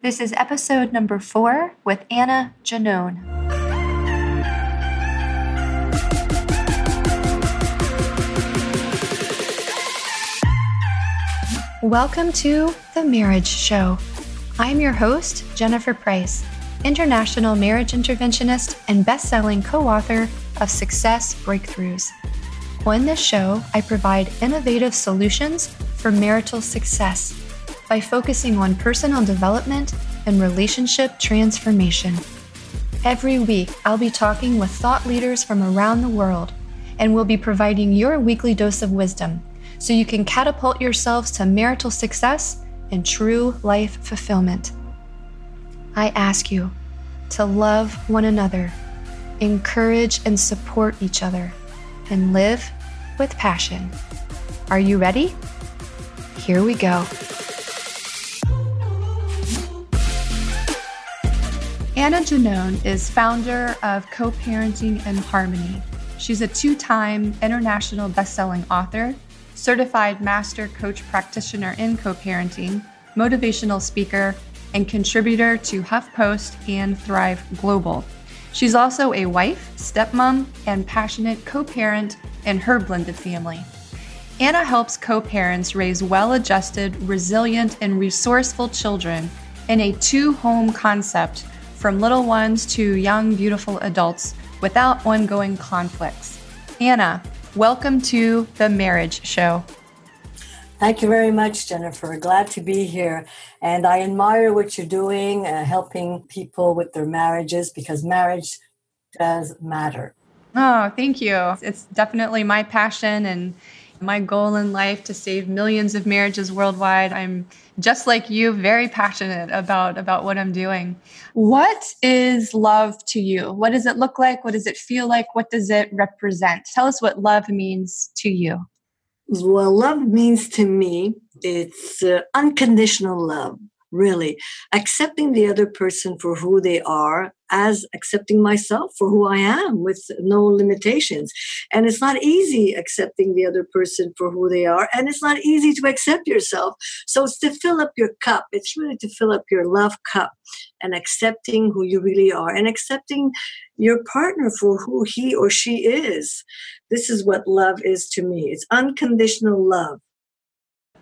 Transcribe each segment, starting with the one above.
This is episode number four with Anna Giannone. Welcome to The Marriage Show. I'm your host, Jennifer Price, international marriage interventionist and best selling co author of Success Breakthroughs. On this show, I provide innovative solutions for marital success by focusing on personal development and relationship transformation. Every week, I'll be talking with thought leaders from around the world, and we'll be providing your weekly dose of wisdom so you can catapult yourselves to marital success and true life fulfillment. I ask you to love one another, encourage and support each other, and live with passion. Are you ready? Here we go. Anna Giannone is founder of Co Parenting in Harmony. She's a two time international best-selling author, certified master coach practitioner in co parenting, motivational speaker, and contributor to HuffPost and Thrive Global. She's also a wife, stepmom, and passionate co parent in her blended family. Anna helps co parents raise well adjusted, resilient, and resourceful children in a two home concept from little ones to young, beautiful adults without ongoing conflicts. Anna, welcome to the Marriage Show. Thank you very much, Jennifer. Glad to be here. And I admire what you're doing, uh, helping people with their marriages because marriage does matter. Oh, thank you. It's definitely my passion and my goal in life to save millions of marriages worldwide. I'm just like you, very passionate about about what I'm doing. What is love to you? What does it look like? What does it feel like? What does it represent? Tell us what love means to you. Well, love means to me it's uh, unconditional love really accepting the other person for who they are as accepting myself for who I am with no limitations. And it's not easy accepting the other person for who they are. And it's not easy to accept yourself. So it's to fill up your cup. It's really to fill up your love cup and accepting who you really are and accepting your partner for who he or she is. This is what love is to me. It's unconditional love.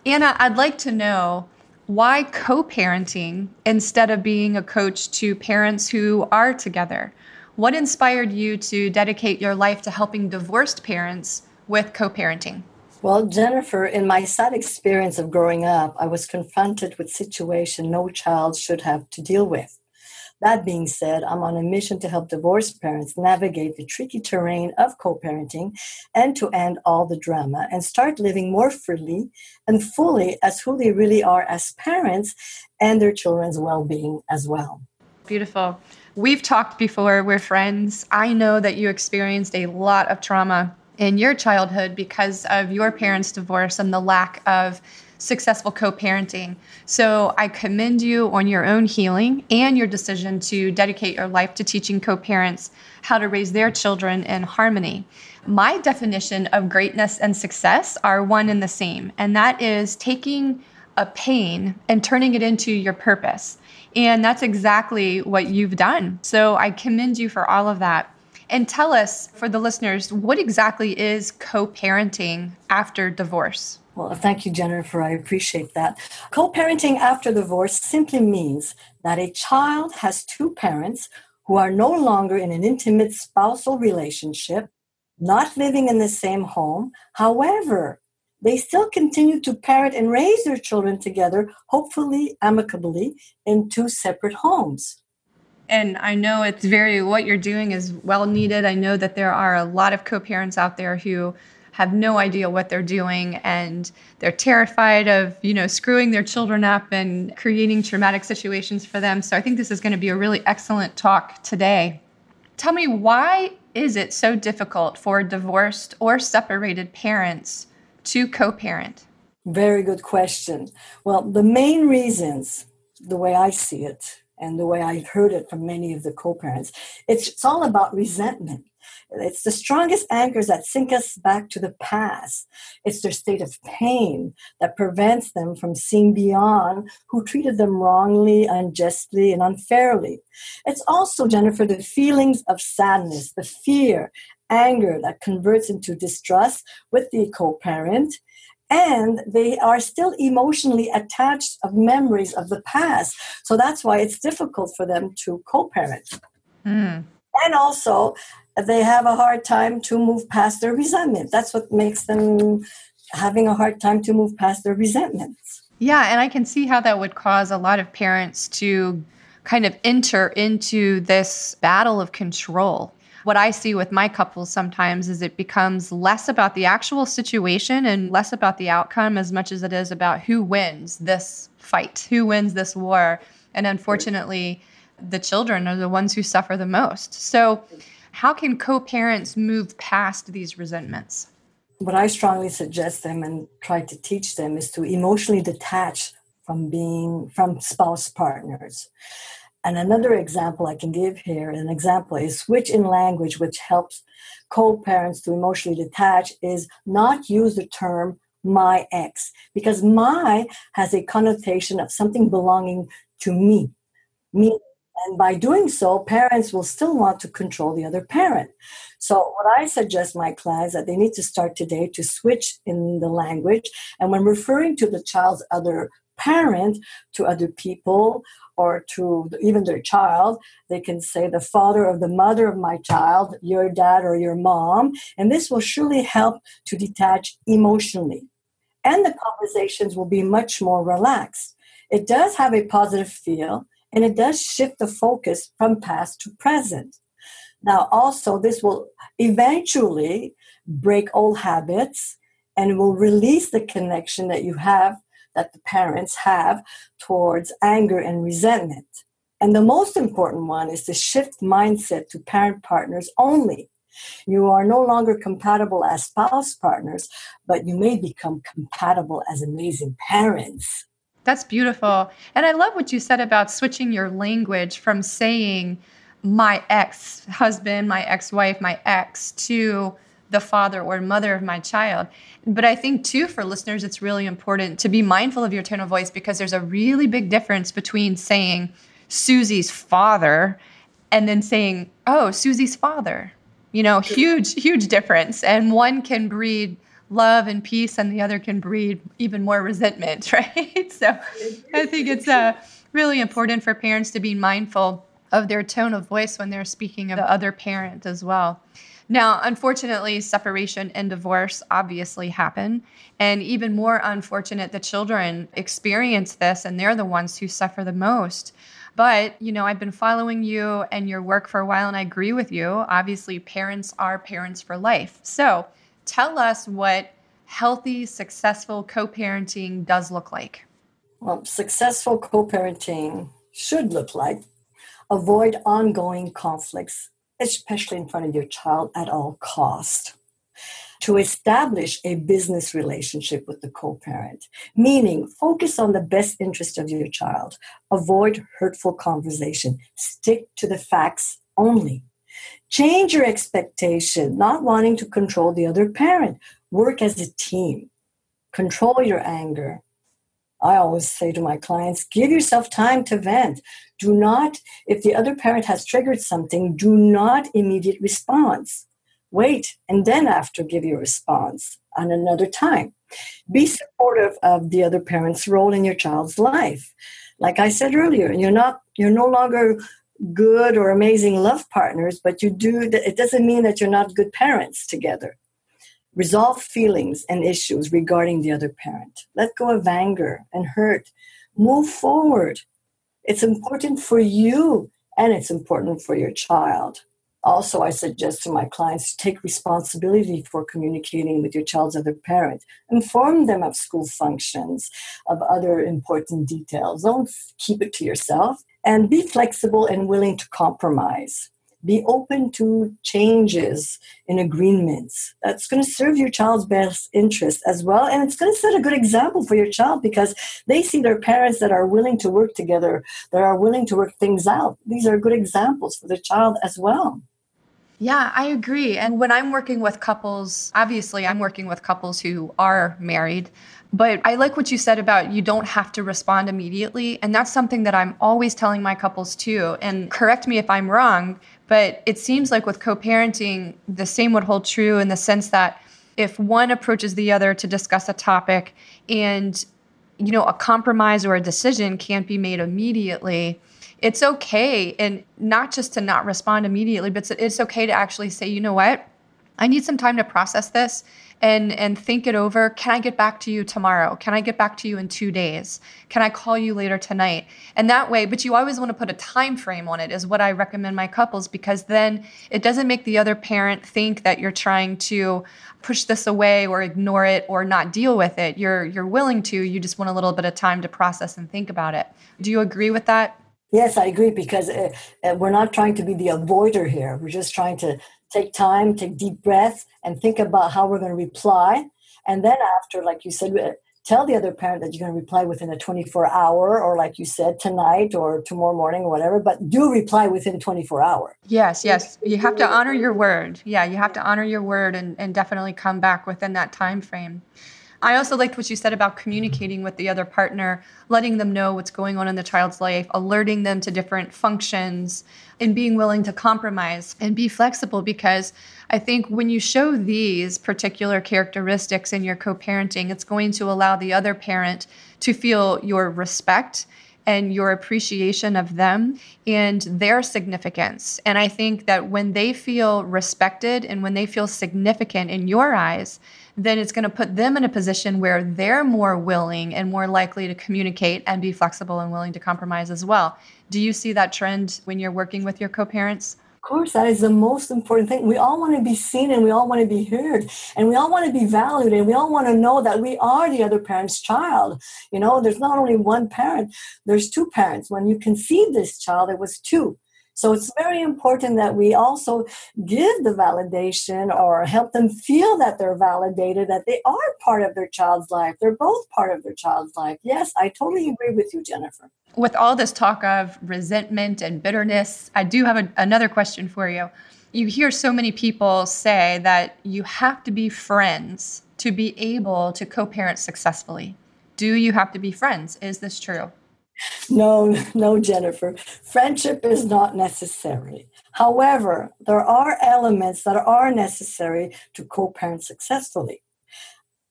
Anna, I'd like to know why co parenting instead of being a coach to parents who are together? What inspired you to dedicate your life to helping divorced parents with co parenting? Well, Jennifer, in my sad experience of growing up, I was confronted with situation no child should have to deal with. That being said, I'm on a mission to help divorced parents navigate the tricky terrain of co parenting and to end all the drama and start living more freely and fully as who they really are as parents and their children's well being as well. Beautiful. We've talked before, we're friends. I know that you experienced a lot of trauma in your childhood because of your parents' divorce and the lack of successful co parenting. So I commend you on your own healing and your decision to dedicate your life to teaching co parents how to raise their children in harmony. My definition of greatness and success are one and the same, and that is taking a pain and turning it into your purpose. And that's exactly what you've done. So I commend you for all of that. And tell us, for the listeners, what exactly is co parenting after divorce? Well, thank you, Jennifer. I appreciate that. Co parenting after divorce simply means that a child has two parents who are no longer in an intimate spousal relationship, not living in the same home. However, they still continue to parent and raise their children together, hopefully amicably, in two separate homes. And I know it's very, what you're doing is well needed. I know that there are a lot of co parents out there who have no idea what they're doing and they're terrified of you know screwing their children up and creating traumatic situations for them so i think this is going to be a really excellent talk today tell me why is it so difficult for divorced or separated parents to co-parent very good question well the main reasons the way i see it and the way I heard it from many of the co parents. It's, it's all about resentment. It's the strongest anchors that sink us back to the past. It's their state of pain that prevents them from seeing beyond who treated them wrongly, unjustly, and unfairly. It's also, Jennifer, the feelings of sadness, the fear, anger that converts into distrust with the co parent and they are still emotionally attached of memories of the past so that's why it's difficult for them to co-parent mm. And also they have a hard time to move past their resentment. That's what makes them having a hard time to move past their resentments. Yeah and i can see how that would cause a lot of parents to kind of enter into this battle of control. What I see with my couples sometimes is it becomes less about the actual situation and less about the outcome as much as it is about who wins this fight, who wins this war. And unfortunately, the children are the ones who suffer the most. So, how can co parents move past these resentments? What I strongly suggest them and try to teach them is to emotionally detach from being from spouse partners and another example I can give here, an example is switch in language, which helps co-parents to emotionally detach, is not use the term my ex, because my has a connotation of something belonging to me. Me. And by doing so, parents will still want to control the other parent. So, what I suggest my clients that they need to start today to switch in the language. And when referring to the child's other parent to other people or to even their child. They can say the father or the mother of my child, your dad or your mom, and this will surely help to detach emotionally. And the conversations will be much more relaxed. It does have a positive feel and it does shift the focus from past to present. Now, also, this will eventually break old habits and will release the connection that you have that the parents have towards anger and resentment. And the most important one is to shift mindset to parent partners only. You are no longer compatible as spouse partners, but you may become compatible as amazing parents. That's beautiful. And I love what you said about switching your language from saying my ex husband, my ex wife, my ex to the father or mother of my child. But I think, too, for listeners, it's really important to be mindful of your tone of voice because there's a really big difference between saying Susie's father and then saying, oh, Susie's father. You know, huge, huge difference. And one can breed love and peace, and the other can breed even more resentment, right? so I think it's uh, really important for parents to be mindful of their tone of voice when they're speaking of the other parent as well. Now, unfortunately, separation and divorce obviously happen. And even more unfortunate, the children experience this and they're the ones who suffer the most. But, you know, I've been following you and your work for a while, and I agree with you. Obviously, parents are parents for life. So tell us what healthy, successful co parenting does look like. Well, successful co parenting should look like. Avoid ongoing conflicts especially in front of your child at all cost. To establish a business relationship with the co-parent meaning focus on the best interest of your child. Avoid hurtful conversation. Stick to the facts only change your expectation not wanting to control the other parent work as a team control your anger I always say to my clients give yourself time to vent. Do not, if the other parent has triggered something, do not immediate response. Wait and then after give your response on another time. Be supportive of the other parent's role in your child's life. Like I said earlier, you're not you're no longer good or amazing love partners, but you do it doesn't mean that you're not good parents together Resolve feelings and issues regarding the other parent. Let go of anger and hurt. Move forward. It's important for you and it's important for your child. Also, I suggest to my clients to take responsibility for communicating with your child's other parent. Inform them of school functions, of other important details. Don't keep it to yourself. And be flexible and willing to compromise Be open to changes in agreements. That's going to serve your child's best interest as well. And it's going to set a good example for your child because they see their parents that are willing to work together, that are willing to work things out. These are good examples for the child as well. Yeah, I agree. And when I'm working with couples, obviously I'm working with couples who are married. But I like what you said about you don't have to respond immediately. And that's something that I'm always telling my couples too. And correct me if I'm wrong, but it seems like with co parenting, the same would hold true in the sense that if one approaches the other to discuss a topic and you know a compromise or a decision can't be made immediately it's okay and not just to not respond immediately but it's okay to actually say you know what i need some time to process this and and think it over. Can i get back to you tomorrow? Can i get back to you in 2 days? Can i call you later tonight? And that way but you always want to put a time frame on it is what i recommend my couples because then it doesn't make the other parent think that you're trying to push this away or ignore it or not deal with it. You're you're willing to you just want a little bit of time to process and think about it. Do you agree with that? Yes, I agree because uh, uh, we're not trying to be the avoider here. We're just trying to take time, take deep breath, and think about how we're going to reply. And then after, like you said, uh, tell the other parent that you're going to reply within a 24 hour or like you said tonight or tomorrow morning or whatever but do reply within 24 hour. Yes yes. You have to honor your word. Yeah you have to honor your word and, and definitely come back within that time frame I also liked what you said about communicating with the other partner, letting them know what's going on in the child's life, alerting them to different functions, and being willing to compromise and be flexible because I think when you show these particular characteristics in your co parenting, it's going to allow the other parent to feel your respect and your appreciation of them and their significance. And I think that when they feel respected and when they feel significant in your eyes, then it's going to put them in a position where they're more willing and more likely to communicate and be flexible and willing to compromise as well. Do you see that trend when you're working with your co parents? Of course, that is the most important thing. We all want to be seen and we all want to be heard and we all want to be valued and we all want to know that we are the other parent's child. You know, there's not only one parent, there's two parents. When you conceived this child, it was two. So it's very important that we also give the validation or help them feel that they're validated, that they are part of their child's life. They're both part of their child's life. Yes, I totally agree with you, Jennifer. With all this talk of resentment and bitterness, I do have a, another question for you. You hear so many people say that you have to be friends to be able to co parent successfully. Do you have to be friends? Is this true? No, no, Jennifer. Friendship is not necessary. However, there are elements that are necessary to co parent successfully.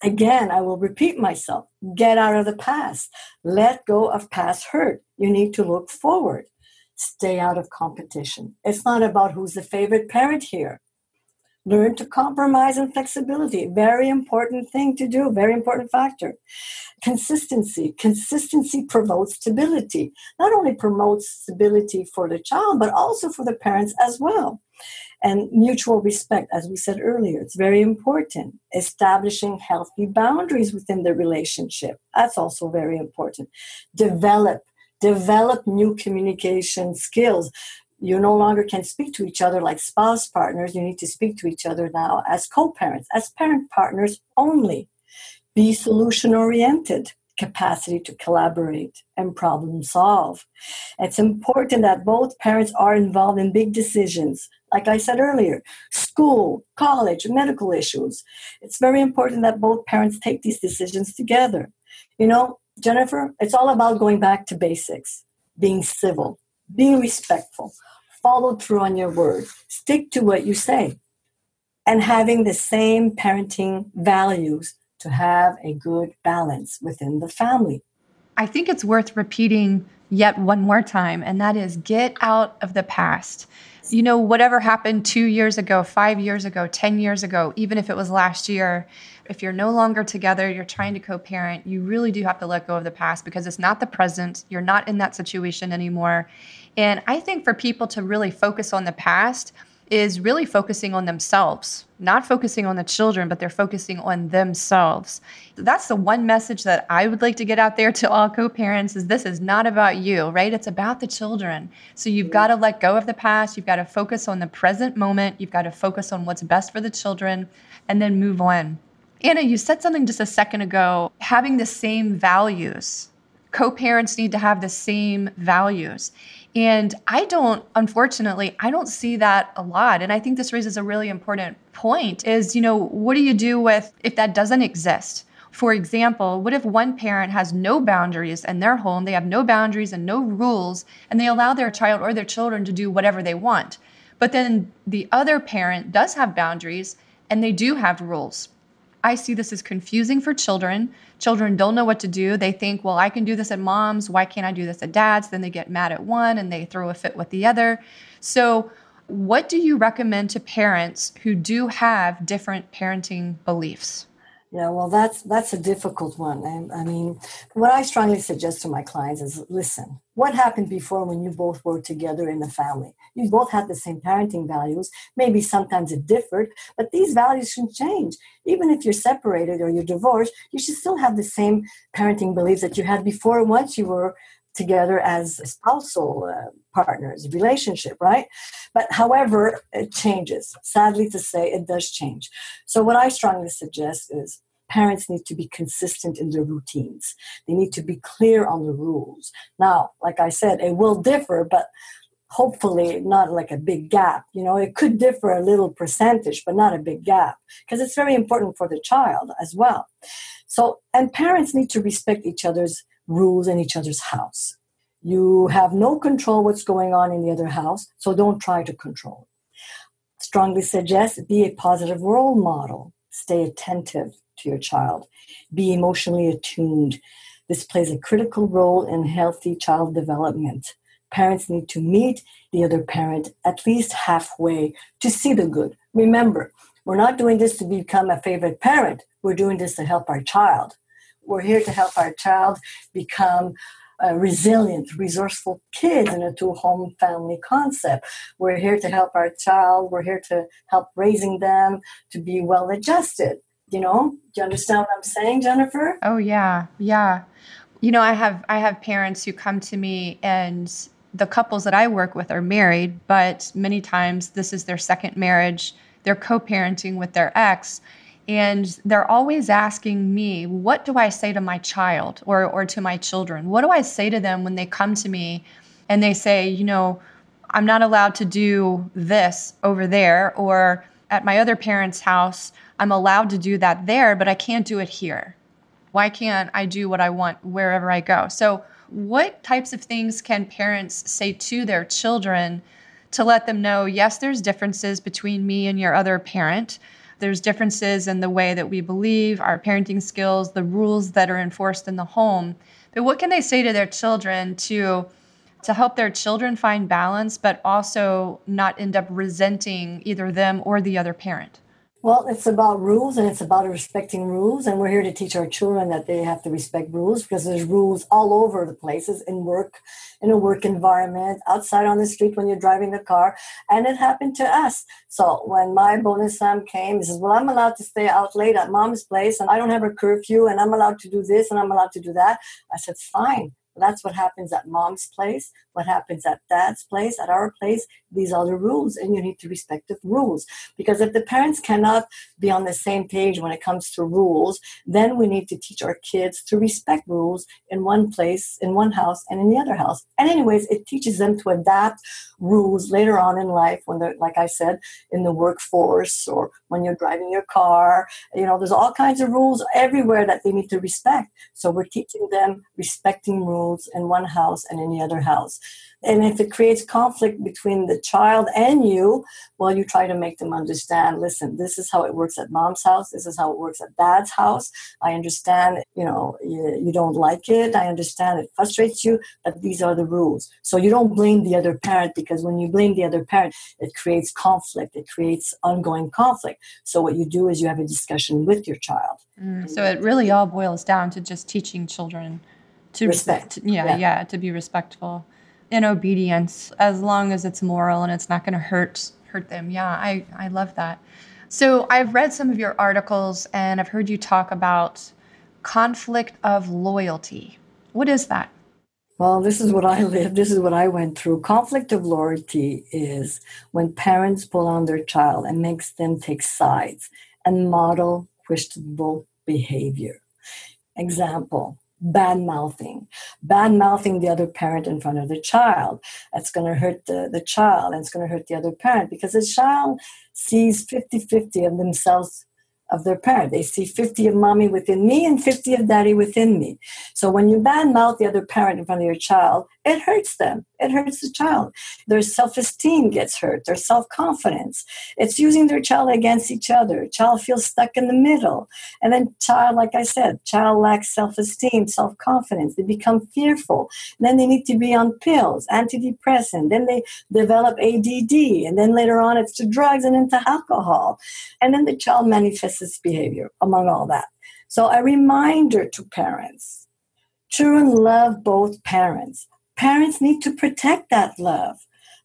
Again, I will repeat myself get out of the past, let go of past hurt. You need to look forward, stay out of competition. It's not about who's the favorite parent here. Learn to compromise and flexibility. Very important thing to do, very important factor. Consistency. Consistency promotes stability. Not only promotes stability for the child, but also for the parents as well. And mutual respect, as we said earlier, it's very important. Establishing healthy boundaries within the relationship. That's also very important. Develop develop new communication skills you no longer can speak to each other like spouse partners. You need to speak to each other now as co parents, as parent partners only. Be solution oriented, capacity to collaborate and problem solve. It's important that both parents are involved in big decisions. Like I said earlier, school, college, medical issues. It's very important that both parents take these decisions together. You know, Jennifer, it's all about going back to basics, being civil, being respectful, follow through on your word, stick to what you say, and having the same parenting values to have a good balance within the family. I think it's worth repeating yet one more time, and that is get out of the past. You know, whatever happened two years ago, five years ago, 10 years ago, even if it was last year, if you're no longer together, you're trying to co parent, you really do have to let go of the past because it's not the present. You're not in that situation anymore. And I think for people to really focus on the past, is really focusing on themselves, not focusing on the children, but they're focusing on themselves. That's the one message that I would like to get out there to all co-parents is this is not about you, right? It's about the children. So you've got to let go of the past, you've got to focus on the present moment, you've got to focus on what's best for the children and then move on. Anna, you said something just a second ago, having the same values. Co-parents need to have the same values. And I don't, unfortunately, I don't see that a lot. And I think this raises a really important point is, you know, what do you do with if that doesn't exist? For example, what if one parent has no boundaries in their home? They have no boundaries and no rules, and they allow their child or their children to do whatever they want. But then the other parent does have boundaries and they do have rules. I see this as confusing for children. Children don't know what to do. They think, well, I can do this at mom's. Why can't I do this at dad's? Then they get mad at one and they throw a fit with the other. So, what do you recommend to parents who do have different parenting beliefs? Yeah, well, that's that's a difficult one. I, I, mean, what I strongly suggest to my clients is listen. What happened before when you both were together in the family? You both had the same parenting values. Maybe sometimes it differed, but these values shouldn't change. Even if you're separated or you're divorced, you should still have the same parenting beliefs that you had before once you were together as spousal uh, partners relationship right but however it changes sadly to say it does change so what i strongly suggest is parents need to be consistent in their routines. They need to be clear on the rules. Now, like I said, it will differ, but hopefully not like a big gap. You know, it could differ a little percentage, but not a big gap because it's very important for the child as well. So, and parents need to respect each other's rules in each other's house. You have no control what's going on in the other house, so don't try to control. Strongly suggest be a positive role model. Stay attentive to your child. Be emotionally attuned. This plays a critical role in healthy child development. Parents need to meet the other parent at least halfway to see the good. Remember, we're not doing this to become a favorite parent, we're doing this to help our child. We're here to help our child become a resilient, resourceful kids in a two home family concept. We're here to help our child. We're here to help raising them to be well adjusted you know do you understand what i'm saying jennifer oh yeah yeah you know i have i have parents who come to me and the couples that i work with are married but many times this is their second marriage they're co-parenting with their ex and they're always asking me what do i say to my child or or to my children what do i say to them when they come to me and they say you know i'm not allowed to do this over there or at my other parents house I'm allowed to do that there, but I can't do it here. Why can't I do what I want wherever I go? So, what types of things can parents say to their children to let them know, yes, there's differences between me and your other parent? There's differences in the way that we believe, our parenting skills, the rules that are enforced in the home. But what can they say to their children to to help their children find balance but also not end up resenting either them or the other parent? Well, it's about rules and it's about respecting rules. And we're here to teach our children that they have to respect rules because there's rules all over the places in work, in a work environment, outside on the street when you're driving the car. And it happened to us. So when my bonus son came, he says, Well, I'm allowed to stay out late at mom's place and I don't have a curfew and I'm allowed to do this and I'm allowed to do that. I said, Fine that's what happens at mom's place, what happens at dad's place, at our place. These are the rules, and you need to respect the rules. Because if the parents cannot be on the same page when it comes to rules, then we need to teach our kids to respect rules in one place, in one house, and in the other house. And, anyways, it teaches them to adapt rules later on in life when they're, like I said, in the workforce or when you're driving your car. You know, there's all kinds of rules everywhere that they need to respect. So we're teaching them respecting rules rules in one house and in the other house. And if it creates conflict between the child and you, well, you try to make them understand listen, this is how it works at mom's house. This is how it works at dad's house. I understand, you know, you, you don't like it. I understand it frustrates you, but these are the rules. So you don't blame the other parent because when you blame the other parent, it creates conflict, it creates ongoing conflict. So what you do is you have a discussion with your child. Mm, so it really all boils down to just teaching children to respect. Yeah, yeah, yeah, to be respectful in obedience as long as it's moral and it's not going to hurt hurt them. Yeah, I, I love that. So I've read some of your articles and I've heard you talk about conflict of loyalty. What is that? Well, this is what I lived. This is what I went through. Conflict of loyalty is when parents pull on their child and makes them take sides and model questionable behavior. Example, bad mouthing, bad mouthing the other parent in front of the child. That's going to hurt the, the child and it's going to hurt the other parent because the child sees 50 50 of themselves of their parent. They see 50 of mommy within me and 50 of daddy within me. So when you badmouth the other parent in front of your child, it hurts them. It hurts the child. Their self esteem gets hurt, their self confidence. It's using their child against each other. Child feels stuck in the middle. And then, child, like I said, child lacks self esteem, self confidence. They become fearful. And then they need to be on pills, antidepressant. Then they develop ADD. And then later on, it's to drugs and into alcohol. And then the child manifests its behavior among all that. So, a reminder to parents children love both parents parents need to protect that love.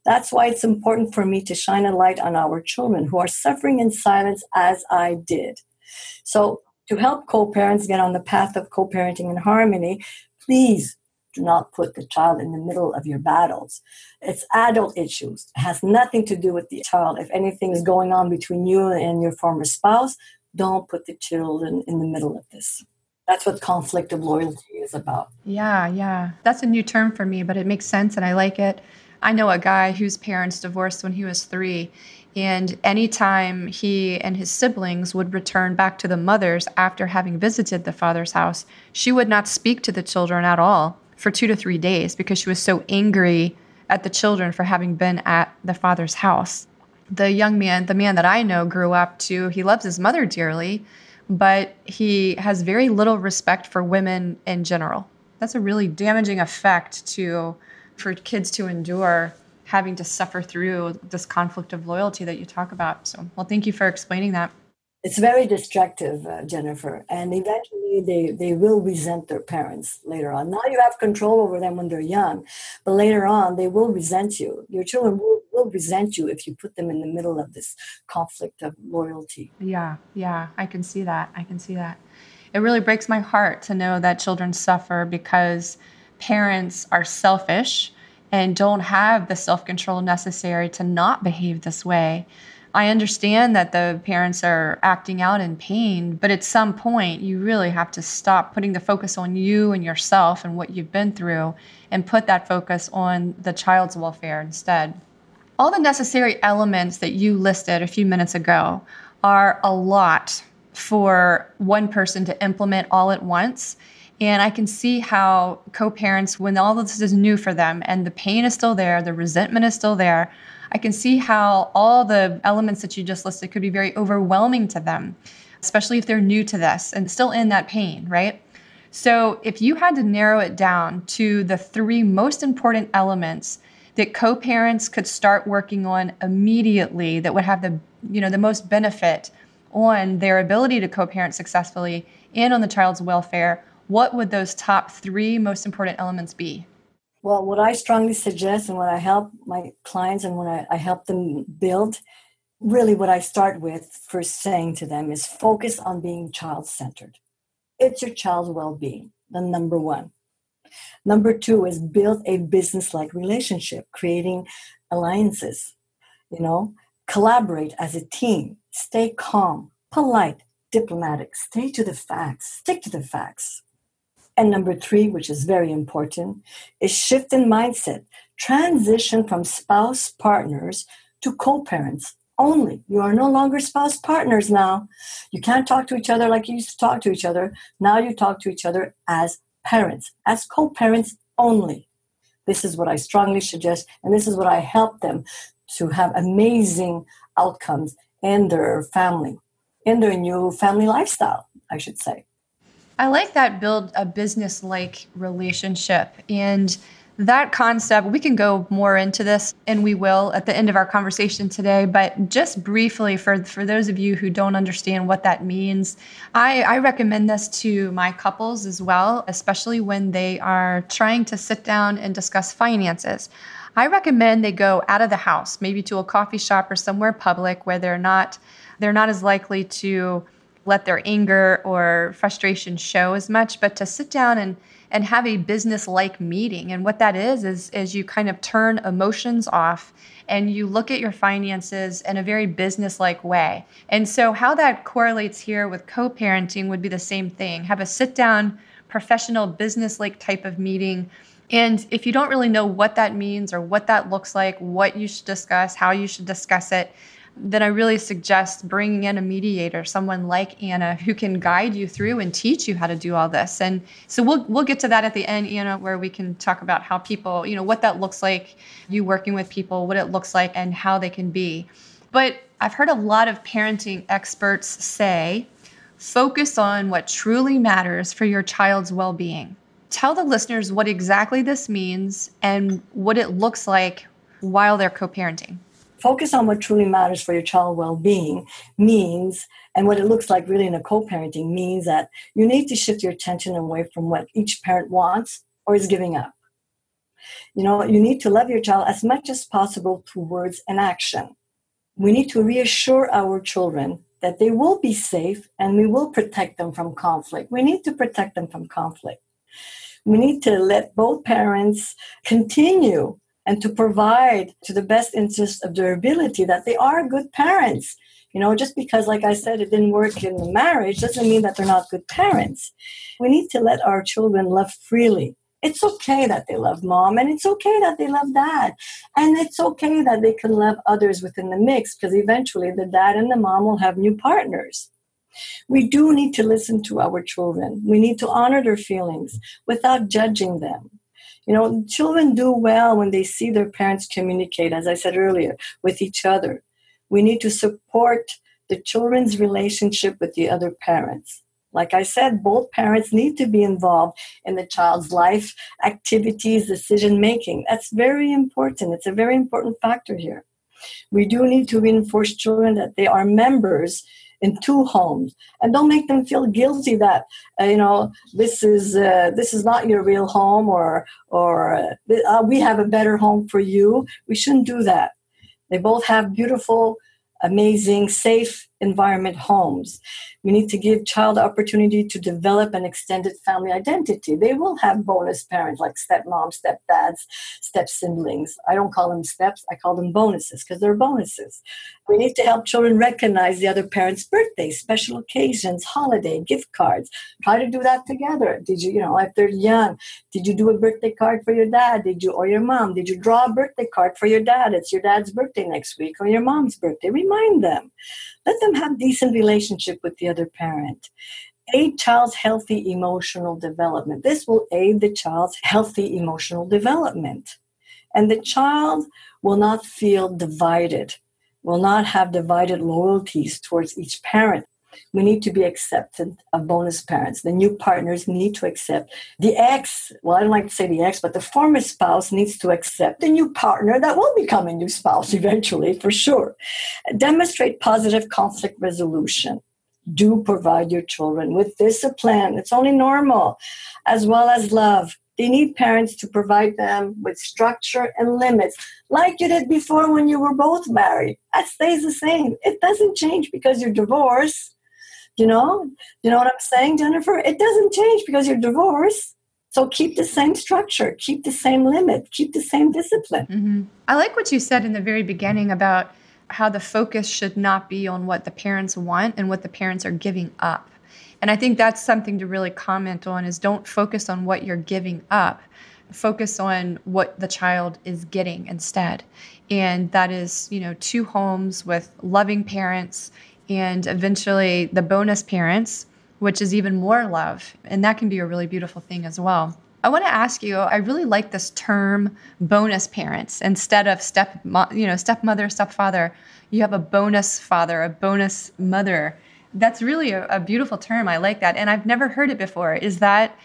That's why it's important for me to shine a light on our children who are suffering in silence as I did. So, to help co parents get on the path of co parenting in harmony, please do not put the child in the middle of your battles. It's adult issues. It has nothing to do with the child. If anything is going on between you and your former spouse, don't put the children in the middle of this that's what conflict of loyalty is about. Yeah, yeah. That's a new term for me, but it makes sense and I like it. I know a guy whose parents divorced when he was three. And anytime he and his siblings would return back to the mother's after having visited the father's house, she would not speak to the children at all for two to three days because she was so angry at the children for having been at the father's house. The young man, the man that I know, grew up to, he loves his mother dearly, but he has very little respect for women in general. That's a really damaging effect to for kids to endure having to suffer through this conflict of loyalty that you talk about. So, well, thank you for explaining that it's very destructive, uh, Jennifer, and eventually they, they will resent their parents later on. Now you have control over them when they're young, but later on they will resent you. Your children will, will resent you if you put them in the middle of this conflict of loyalty. Yeah, yeah, I can see that. I can see that. It really breaks my heart to know that children suffer because parents are selfish and don't have the self control necessary to not behave this way. I understand that the parents are acting out in pain, but at some point, you really have to stop putting the focus on you and yourself and what you've been through and put that focus on the child's welfare instead. All the necessary elements that you listed a few minutes ago are a lot for one person to implement all at once. And I can see how co parents, when all of this is new for them and the pain is still there, the resentment is still there, I can see how all the elements that you just listed could be very overwhelming to them, especially if they're new to this and still in that pain, right? So, if you had to narrow it down to the three most important elements that co-parents could start working on immediately that would have the you know the most benefit on their ability to co-parent successfully and on the child's welfare, what would those top 3 most important elements be? Well, what I strongly suggest and what I help my clients and when I, I help them build, really what I start with first saying to them is focus on being child centered. It's your child's well being, the number one. Number two is build a business like relationship, creating alliances, you know, collaborate as a team, stay calm, polite, diplomatic, stay to the facts, stick to the facts. And number three, which is very important, is shift in mindset. Transition from spouse partners to co parents only. You are no longer spouse partners now. You can't talk to each other like you used to talk to each other. Now you talk to each other as parents, as co parents only. This is what I strongly suggest, and this is what I help them to have amazing outcomes in their family, in their new family lifestyle, I should say. I like that build a business like relationship. And that concept, we can go more into this and we will at the end of our conversation today. But just briefly, for, for those of you who don't understand what that means, I, I recommend this to my couples as well, especially when they are trying to sit down and discuss finances. I recommend they go out of the house, maybe to a coffee shop or somewhere public where they're not they're not as likely to let their anger or frustration show as much, but to sit down and and have a business like meeting. And what that is, is, is you kind of turn emotions off and you look at your finances in a very business like way. And so, how that correlates here with co parenting would be the same thing have a sit down, professional, business like type of meeting. And if you don't really know what that means or what that looks like, what you should discuss, how you should discuss it, then I really suggest bringing in a mediator, someone like Anna, who can guide you through and teach you how to do all this. And so we'll we'll get to that at the end, Anna, where we can talk about how people, you know, what that looks like, you working with people, what it looks like, and how they can be. But I've heard a lot of parenting experts say, focus on what truly matters for your child's well-being. Tell the listeners what exactly this means and what it looks like while they're co-parenting focus on what truly matters for your child well-being means and what it looks like really in a co-parenting means that you need to shift your attention away from what each parent wants or is giving up. You know you need to love your child as much as possible through words and action. We need to reassure our children that they will be safe and we will protect them from conflict. We need to protect them from conflict. We need to let both parents continue and to provide to the best interest of their ability that they are good parents. You know, just because, like I said, it didn't work in the marriage doesn't mean that they're not good parents. We need to let our children love freely. It's okay that they love mom, and it's okay that they love dad. And it's okay that they can love others within the mix because eventually the dad and the mom will have new partners. We do need to listen to our children. We need to honor their feelings without judging them. You know, children do well when they see their parents communicate, as I said earlier, with each other. We need to support the children's relationship with the other parents. Like I said, both parents need to be involved in the child's life, activities, decision making. That's very important. It's a very important factor here. We do need to reinforce children that they are members in two homes. And don't make them feel guilty that uh, you know this is uh, this is not your real home or or uh, we have a better home for you. We shouldn't do that. They both have beautiful amazing, safe environment homes. We need to give child opportunity to develop an extended family identity. They will have bonus parents like stepmoms, stepdads, step siblings. I don't call them steps, I call them bonuses because they're bonuses. We need to help children recognize the other parent's birthday, special occasions, holiday, gift cards. Try to do that together. Did you, you know, if they're young, did you do a birthday card for your dad? Did you, or your mom? Did you draw a birthday card for your dad? It's your dad's birthday next week or your mom's birthday remind them. Let them have decent relationship with the other parent. Aid child's healthy emotional development. This will aid the child's healthy emotional development. And the child will not feel divided, will not have divided loyalties towards each parent we need to be accepted of bonus parents. The new partners need to accept the ex, well, I don't like to say the ex, but the former spouse needs to accept the new partner that will become a new spouse eventually, for sure. Demonstrate positive conflict resolution. Do provide your children with discipline. It's only normal, as well as love. They need parents to provide them with structure and limits, like you did before when you were both married. That stays the same. It doesn't change because you're divorced. You know, you know what I'm saying, Jennifer? It doesn't change because you're divorced. So keep the same structure, keep the same limit, keep the same discipline. Mm-hmm. I like what you said in the very beginning about how the focus should not be on what the parents want and what the parents are giving up. And I think that's something to really comment on is don't focus on what you're giving up. Focus on what the child is getting instead. And that is, you know, two homes with loving parents and eventually the bonus parents, which is even more love. And that can be a really beautiful thing as well. I want to ask you, I really like this term bonus parents instead of step you know, stepmother, stepfather. You have a bonus father, a bonus mother. That's really a, a beautiful term. I like that. And I've never heard it before. Is that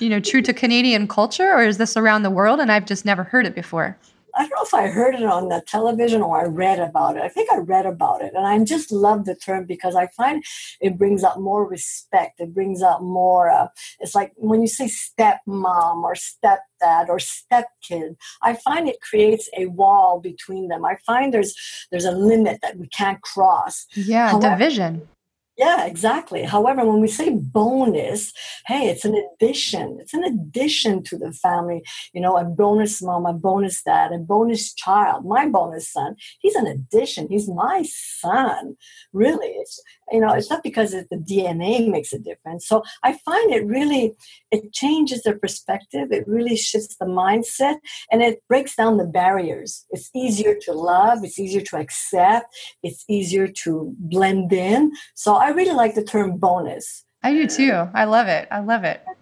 you know, true to Canadian culture or is this around the world and I've just never heard it before? I don't know if I heard it on the television or I read about it. I think I read about it. And I just love the term because I find it brings up more respect. It brings up more, uh, it's like when you say stepmom or stepdad or stepkid, I find it creates a wall between them. I find there's there's a limit that we can't cross. Yeah, However, division. Yeah, exactly. However, when we say bonus, hey, it's an addition. It's an addition to the family. You know, a bonus mom, a bonus dad, a bonus child. My bonus son, he's an addition. He's my son. Really, it's you know, it's not because the DNA makes a difference. So I find it really, it changes the perspective. It really shifts the mindset, and it breaks down the barriers. It's easier to love. It's easier to accept. It's easier to blend in. So I really like the term bonus. I do too. I love it. I love it. I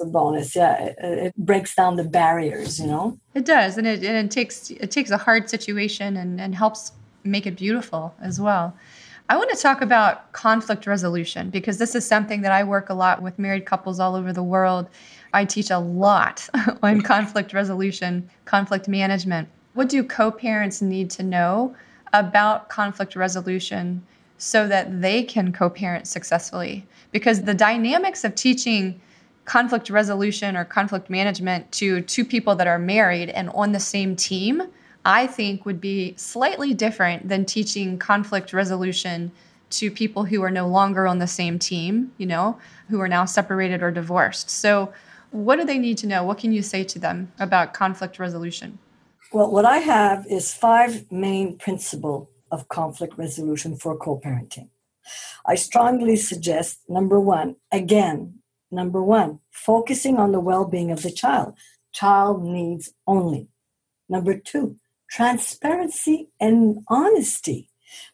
a bonus. Yeah, it, it, breaks down the barriers. You know, it does, and it, and it takes it takes a hard situation and, and helps make it beautiful as well. I want to talk about conflict resolution because this is something that I work a lot with married couples all over the world. I teach a lot on conflict resolution, conflict management. What do co parents need to know about conflict resolution so that they can co parent successfully. Because the dynamics of teaching conflict resolution or conflict management to two people that are married and on the same team, I think would be slightly different than teaching conflict resolution to people who are no longer on the same team, you know, who are now separated or divorced. So, what do they need to know? What can you say to them about conflict resolution? Well, what I have is five main principles of conflict resolution for co parenting. I strongly suggest number one, again, number one, focusing on the well being of the child, child needs only. Number two, transparency and honesty.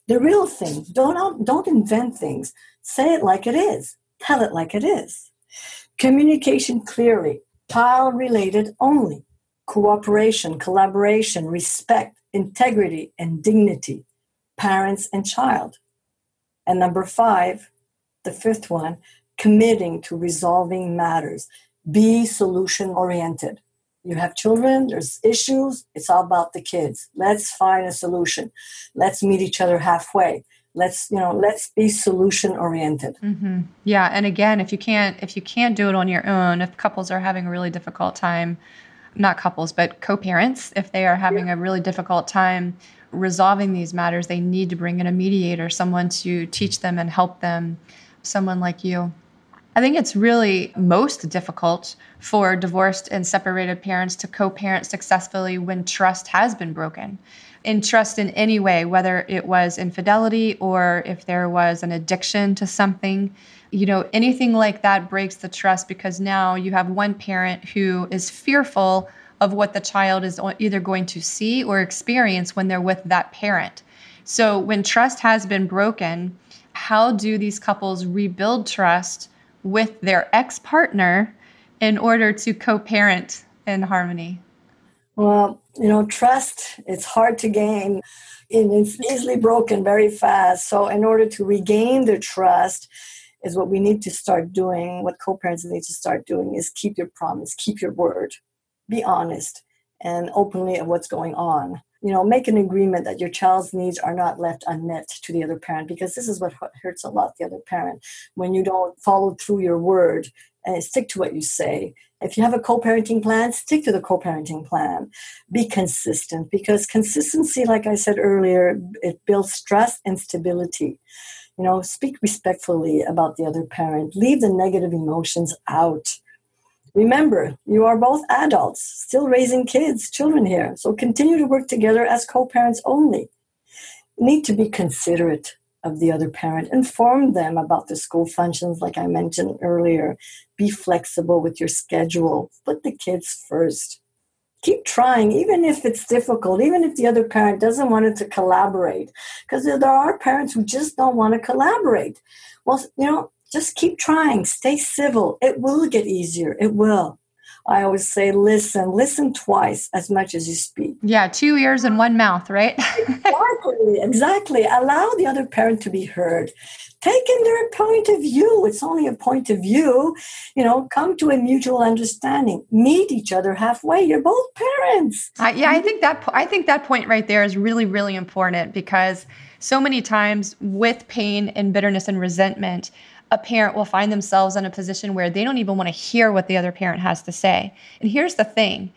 The real thing. Don't, don't invent things. Say it like it is. Tell it like it is. Communication clearly, child related only. Cooperation, collaboration, respect, integrity, and dignity parents, and child. And number five, the fifth one, committing to resolving matters. Be solution oriented. You have children, there's issues, it's all about the kids. Let's find a solution. Let's meet each other halfway. Let's, you know, let's be solution oriented. Mm-hmm. Yeah. And again, if you can't, if you can't do it on your own, if couples are having a really difficult time, not couples, but co parents, if they are having yeah. a really difficult time resolving these matters, they need to bring in a mediator, someone to teach them and help them, someone like you. I think it's really most difficult for divorced and separated parents to co parent successfully when trust has been broken. In trust in any way, whether it was infidelity or if there was an addiction to something, you know, anything like that breaks the trust because now you have one parent who is fearful of what the child is either going to see or experience when they're with that parent. So, when trust has been broken, how do these couples rebuild trust with their ex partner in order to co parent in harmony? Well, you know, trust, it's hard to gain and it's easily broken very fast. So, in order to regain the trust, is what we need to start doing, what co parents need to start doing is keep your promise, keep your word be honest and openly of what's going on. You know, make an agreement that your child's needs are not left unmet to the other parent because this is what hurts a lot the other parent when you don't follow through your word and stick to what you say. If you have a co parenting plan, stick to the co parenting plan. Be consistent because consistency, like I said earlier, it builds trust and stability. You know, speak respectfully about the other parent, leave the negative emotions out Remember, you are both adults, still raising kids, children here, so continue to work together as co parents only. Need to be considerate of the other parent, inform them about the school functions, like I mentioned earlier. Be flexible with your schedule, put the kids first. Keep trying, even if it's difficult, even if the other parent doesn't want to collaborate, because there are parents who just don't want to collaborate. Well, you know, just keep trying, stay civil. It will get easier. It will. I always say, listen, listen twice as much as you speak. Yeah, two ears and one mouth, right? exactly, exactly. Allow the other parent to be heard. Take in their point of view. It's only a point of view. You know, come to a mutual understanding. Meet each other halfway. You're both parents. Uh, yeah, I think that I think that point right there is really, really important because so many times with pain and bitterness and resentment, a parent will find themselves in a position where they don't even want to hear what the other parent has to say. And here's the thing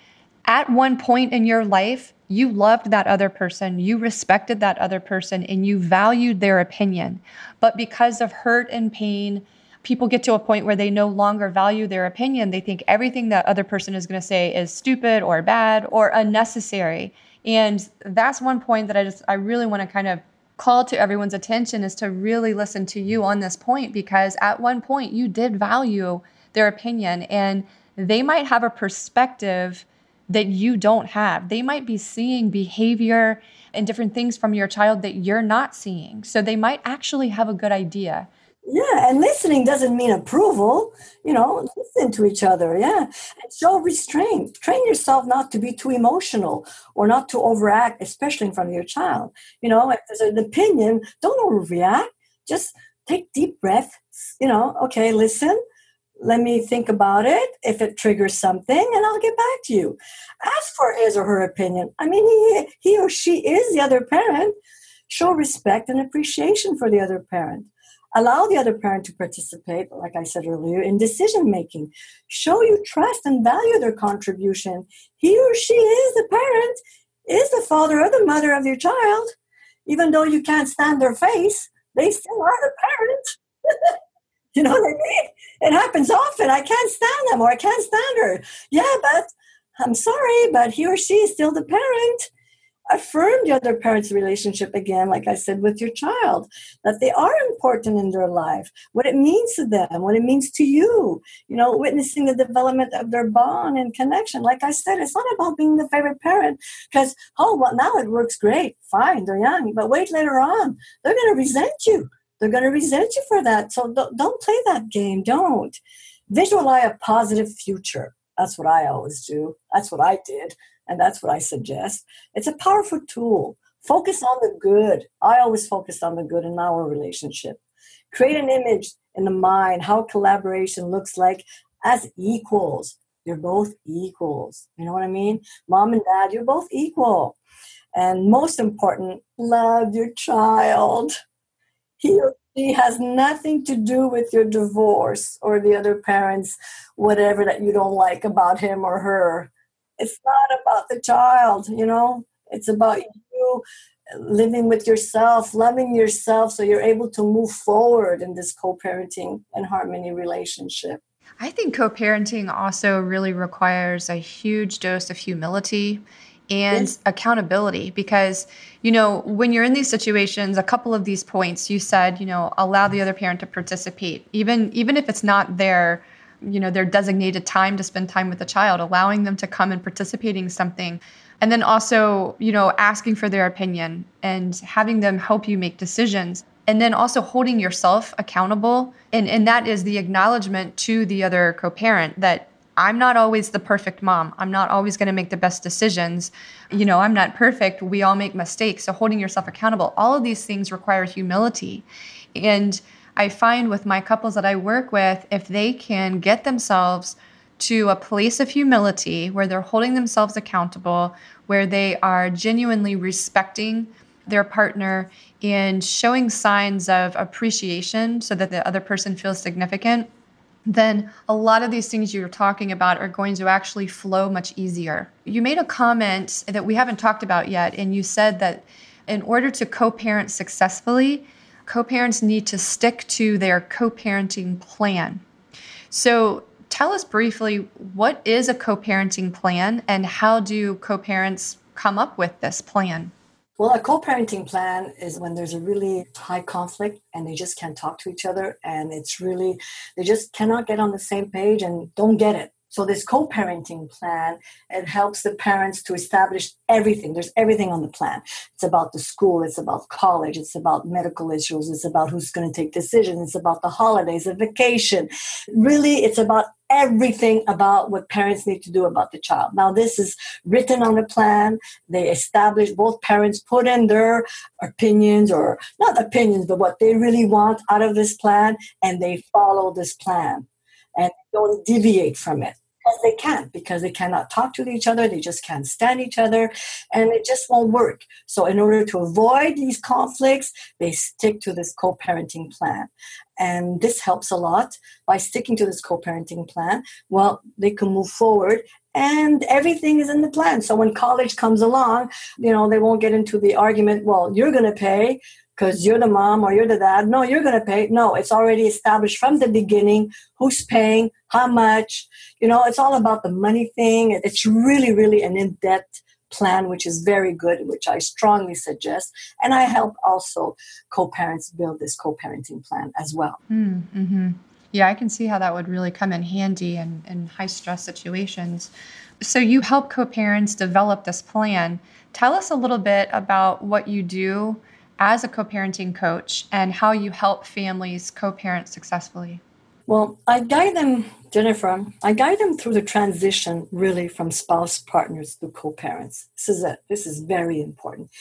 at one point in your life, you loved that other person, you respected that other person, and you valued their opinion. But because of hurt and pain, people get to a point where they no longer value their opinion. They think everything that other person is going to say is stupid or bad or unnecessary. And that's one point that I just I really want to kind of call to everyone's attention is to really listen to you on this point because at one point you did value their opinion and they might have a perspective that you don't have. They might be seeing behavior and different things from your child that you're not seeing. So they might actually have a good idea. Yeah, and listening doesn't mean approval. You know, listen to each other. Yeah, and show restraint. Train yourself not to be too emotional or not to overact, especially in front of your child. You know, if there's an opinion, don't overreact. Just take deep breaths. You know, okay, listen. Let me think about it. If it triggers something, and I'll get back to you. Ask for his or her opinion. I mean, he, he or she is the other parent. Show respect and appreciation for the other parent Allow the other parent to participate, like I said earlier, in decision making. Show you trust and value their contribution. He or she is the parent, is the father or the mother of your child. Even though you can't stand their face, they still are the parent. you know what I mean? It happens often. I can't stand them or I can't stand her. Yeah, but I'm sorry, but he or she is still the parent affirm the other parent's relationship again, like I said, with your child, that they are important in their life, what it means to them, what it means to you, you know, witnessing the development of their bond and connection. Like I said, it's not about being the favorite parent because, oh, well, now it works great, fine, they're young, but wait later on, they're going to resent you. They're going to resent you for that. So don't, play that game. Don't. Visualize a positive future. That's what I always do. That's what I did. And that's what I suggest. It's a powerful tool. Focus on the good. I always focused on the good in our relationship. Create an image in the mind how collaboration looks like as equals. You're both equals. You know what I mean? Mom and dad, you're both equal. And most important, love your child. He or she has nothing to do with your divorce or the other parents, whatever that you don't like about him or her it's not about the child, you know, it's about you living with yourself, loving yourself, so you're able to move forward in this co parenting and harmony relationship. I think co parenting also really requires a huge dose of humility and yes. accountability because you know when you're in these situations a couple of these points you said you know allow the other parent to participate even even if it's not their you know their designated time to spend time with the child allowing them to come and participating in something and then also you know asking for their opinion and having them help you make decisions and then also holding yourself accountable and and that is the acknowledgement to the other co-parent that I'm not always the perfect mom. I'm not always going to make the best decisions. You know, I'm not perfect. We all make mistakes. So holding yourself accountable, all of these things require humility. And I find with my couples that I work with, if they can get themselves to a place of humility where they're holding themselves accountable, where they are genuinely respecting their partner and showing signs of appreciation so that the other person feels significant, then a lot of these things you're talking about are going to actually flow much easier. You made a comment that we haven't talked about yet, and you said that in order to co parent successfully, co parents need to stick to their co parenting plan. So, tell us briefly what is a co parenting plan and how do co parents come up with this plan? Well, a co parenting plan is when there's a really high conflict and they just can't talk to each other and it's really, they just cannot get on the same page and don't get it. So this co-parenting plan, it helps the parents to establish everything. There's everything on the plan. It's about the school, it's about college, it's about medical issues, it's about who's going to take decisions, it's about the holidays, the vacation. Really, it's about everything about what parents need to do about the child. Now, this is written on the plan. They establish, both parents put in their opinions, or not opinions, but what they really want out of this plan, and they follow this plan and don't deviate from it. Because they can't because they cannot talk to each other they just can't stand each other and it just won't work. So in order to avoid these conflicts they stick to this co-parenting plan. And this helps a lot by sticking to this co-parenting plan. Well they can move forward and everything is in the plan. So when college comes along you know they won't get into the argument well you're going to pay because you're the mom or you're the dad. No, you're going to pay. No, it's already established from the beginning who's paying, how much. You know, it's all about the money thing. It's really, really an in depth plan, which is very good, which I strongly suggest. And I help also co parents build this co parenting plan as well. Hmm, mm-hmm. Yeah, I can see how that would really come in handy in, in high stress situations. So, you help co parents develop this plan. Tell us a little bit about what you do as a co parenting coach and how you help families co parent successfully? Well, I guide them, Jennifer, I guide them through the transition really from spouse partners to co parents. This is it. This is very important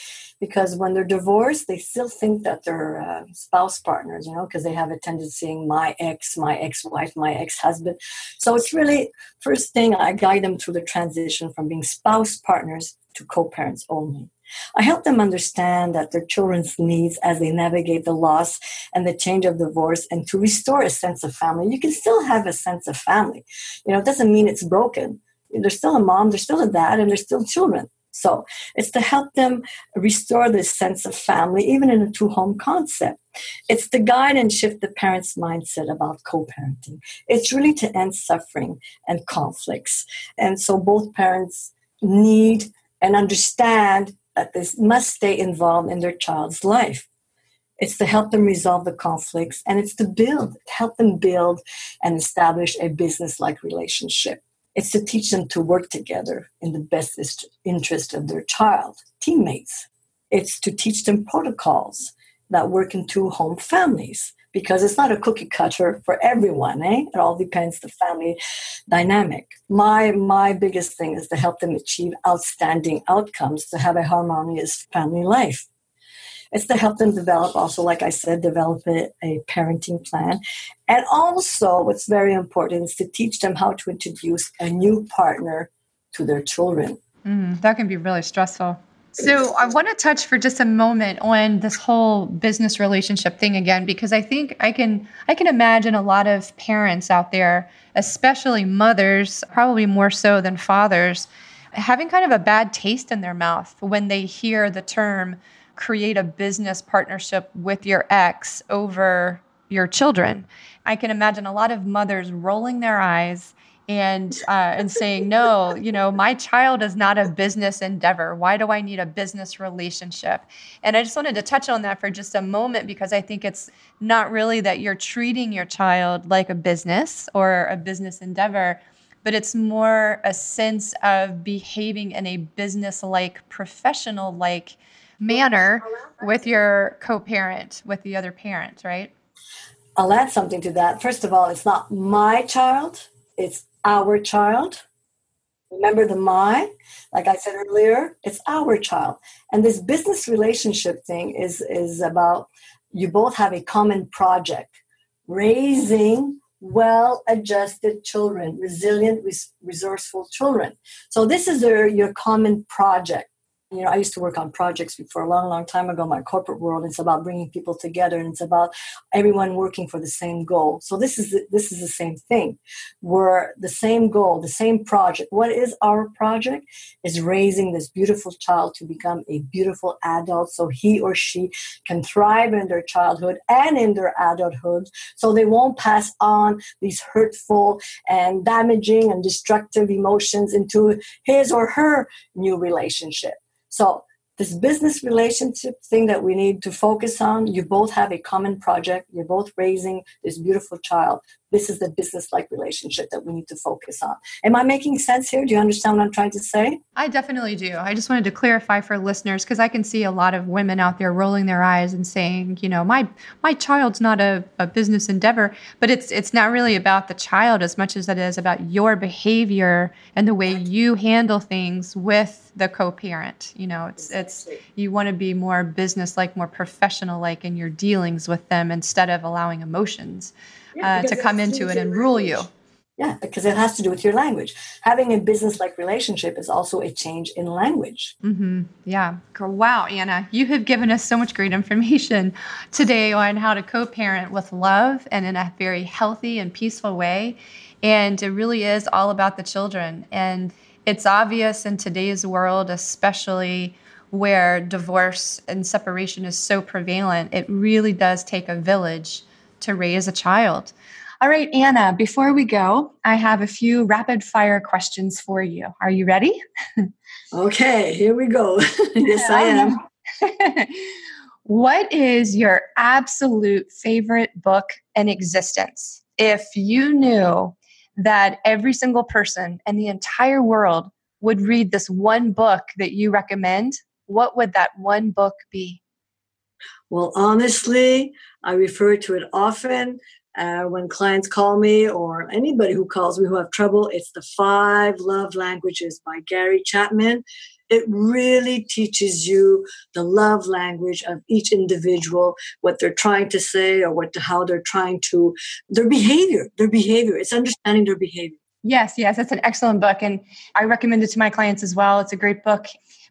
because when they're divorced, they still think that they're uh, spouse partners, you know, because they have a tendency saying my ex, my ex wife, my ex husband. So it's really, first thing, I guide them through the transition from being spouse partners to co parents only. I help them understand that their children's needs as they navigate the loss and the change of divorce and to restore a sense of family. You can still have a sense of family. You know, it doesn't mean it's broken. There's still a mom, there's still a dad, and there's still children. So it's to help them restore this sense of family, even in a two home concept. It's to guide and shift the parent's mindset about co parenting. It's really to end suffering and conflicts. And so both parents need and understand that they must stay involved in their child's life. It's to help them resolve the conflicts and it's to build, help them build and establish a business like relationship. It's to teach them to work together in the best interest of their child, teammates. It's to teach them protocols that work in two home families because it's not a cookie cutter for everyone eh? it all depends the family dynamic. My my biggest thing is to help them achieve outstanding outcomes to have a harmonious family life. It's to help them develop also like i said develop a, a parenting plan. And also what's very important is to teach them how to introduce a new partner to their children. Mm, that can be really stressful so I want to touch for just a moment on this whole business relationship thing again because I think I can I can imagine a lot of parents out there, especially mothers, probably more so than fathers, having kind of a bad taste in their mouth when they hear the term create a business partnership with your ex over your children. I can imagine a lot of mothers rolling their eyes and uh, and saying no you know my child is not a business endeavor. Why do i need a business relationship? And i just wanted to touch on that for just a moment because i think it's not really that you're treating your child like a business or a business endeavor but it's more a sense of behaving in a business like professional like manner with your co-parent with the other parent right? I'll add something to that. First of all it's not my child. It's our child. Remember the my? Like I said earlier, it's our child. And this business relationship thing is, is about you both have a common project raising well adjusted children, resilient, resourceful children. So, this is your, your common project you know, I used to work on projects before a long, long time ago, my corporate world. It's about bringing people together and it's about everyone working for the same goal. So this is, the, this is the same thing. We're the same goal, the same project. What is our project? Is raising this beautiful child to become a beautiful adult so he or she can thrive in their childhood and in their adulthood so they won't pass on these hurtful and damaging and destructive emotions into his or her new relationship. So this business relationship thing that we need to focus on, you both have a common project. You're both raising this beautiful child this is the business like relationship that we need to focus on. Am I making sense here? Do you understand what I'm trying to say? I definitely do. I just wanted to clarify for listeners because I can see a lot of women out there rolling their eyes and saying, you know, my my child's not a, a business endeavor, but it's it's not really about the child as much as it is about your behavior and the way you handle things with the co-parent. You know, it's it's you want to be more business like, more professional like in your dealings with them instead of allowing emotions uh, to come into it and rule you. Yeah, because it has to do with your language. Having a business like relationship is also a change in language. Mm-hmm. Yeah. Wow, Anna, you have given us so much great information today on how to co parent with love and in a very healthy and peaceful way. And it really is all about the children. And it's obvious in today's world, especially where divorce and separation is so prevalent, it really does take a village to raise a child. All right, Anna, before we go, I have a few rapid fire questions for you. Are you ready? okay, here we go. yes, I am. what is your absolute favorite book in existence? If you knew that every single person in the entire world would read this one book that you recommend, what would that one book be? Well, honestly, I refer to it often uh, when clients call me or anybody who calls me who have trouble. It's the Five Love Languages by Gary Chapman. It really teaches you the love language of each individual, what they're trying to say or what how they're trying to their behavior, their behavior. It's understanding their behavior. Yes, yes, that's an excellent book. And I recommend it to my clients as well. It's a great book.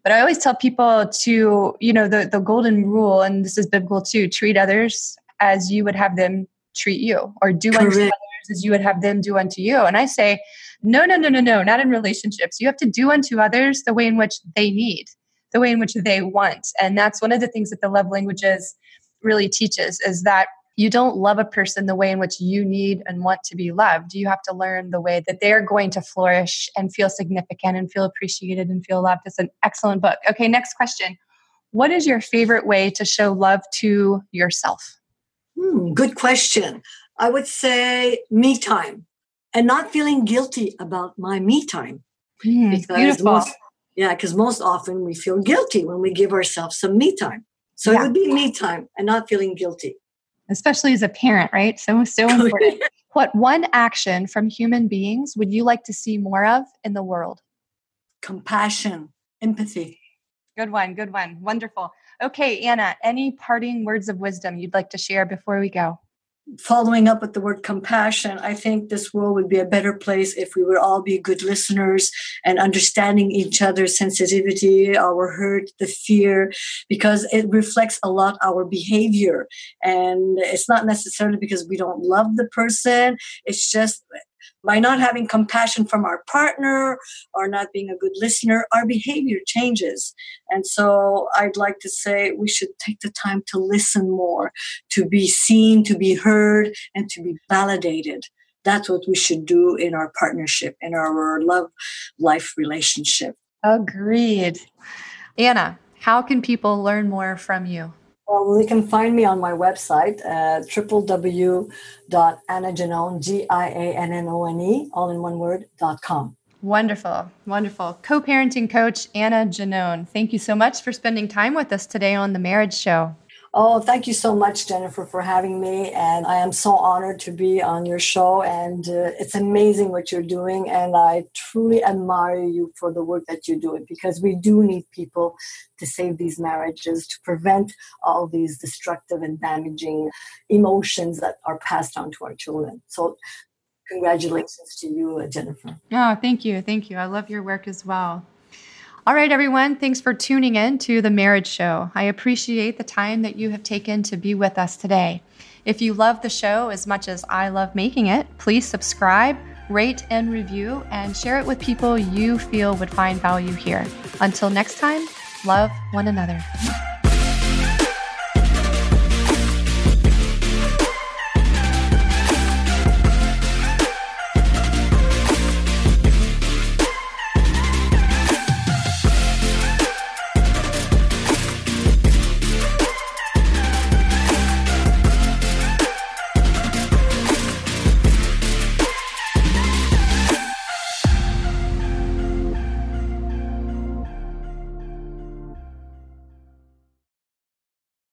But I always tell people to, you know, the, the golden rule, and this is biblical too, treat others as you would have them treat you, or do Correct. unto others as you would have them do unto you. And I say, no, no, no, no, no, not in relationships. You have to do unto others the way in which they need, the way in which they want. And that's one of the things that the love languages really teaches is that you don't love a person the way in which you need and want to be loved. You have to learn the way that they're going to flourish and feel significant and feel appreciated and feel loved. It's an excellent book. Okay, next question. What is your favorite way to show love to yourself? Hmm, good question. I would say me time and not feeling guilty about my me time. Mm, because. Most, yeah, because most often we feel guilty when we give ourselves some me time. So yeah. it would be me time and not feeling guilty especially as a parent, right? So, so oh, important. what one action from human beings would you like to see more of in the world? Compassion, empathy. Good one, good one. Wonderful. Okay, Anna, any parting words of wisdom you'd like to share before we go? Following up with the word compassion, I think this world would be a better place if we would all be good listeners and understanding each other's sensitivity, our hurt, the fear, because it reflects a lot our behavior. And it's not necessarily because we don't love the person, it's just by not having compassion from our partner or not being a good listener, our behavior changes. And so I'd like to say we should take the time to listen more, to be seen, to be heard, and to be validated. That's what we should do in our partnership, in our love life relationship. Agreed. Anna, how can people learn more from you? Well, you can find me on my website, uh, www.annagiannone, G-I-A-N-N-O-N-E, all in one word, dot com. Wonderful, wonderful. Co parenting coach Anna Giannone, thank you so much for spending time with us today on The Marriage Show. Oh, thank you so much, Jennifer, for having me. And I am so honored to be on your show. And uh, it's amazing what you're doing. And I truly admire you for the work that you're doing because we do need people to save these marriages, to prevent all these destructive and damaging emotions that are passed on to our children. So, congratulations to you, Jennifer. Oh, thank you. Thank you. I love your work as well. All right, everyone. Thanks for tuning in to The Marriage Show. I appreciate the time that you have taken to be with us today. If you love the show as much as I love making it, please subscribe, rate, and review, and share it with people you feel would find value here. Until next time, love one another.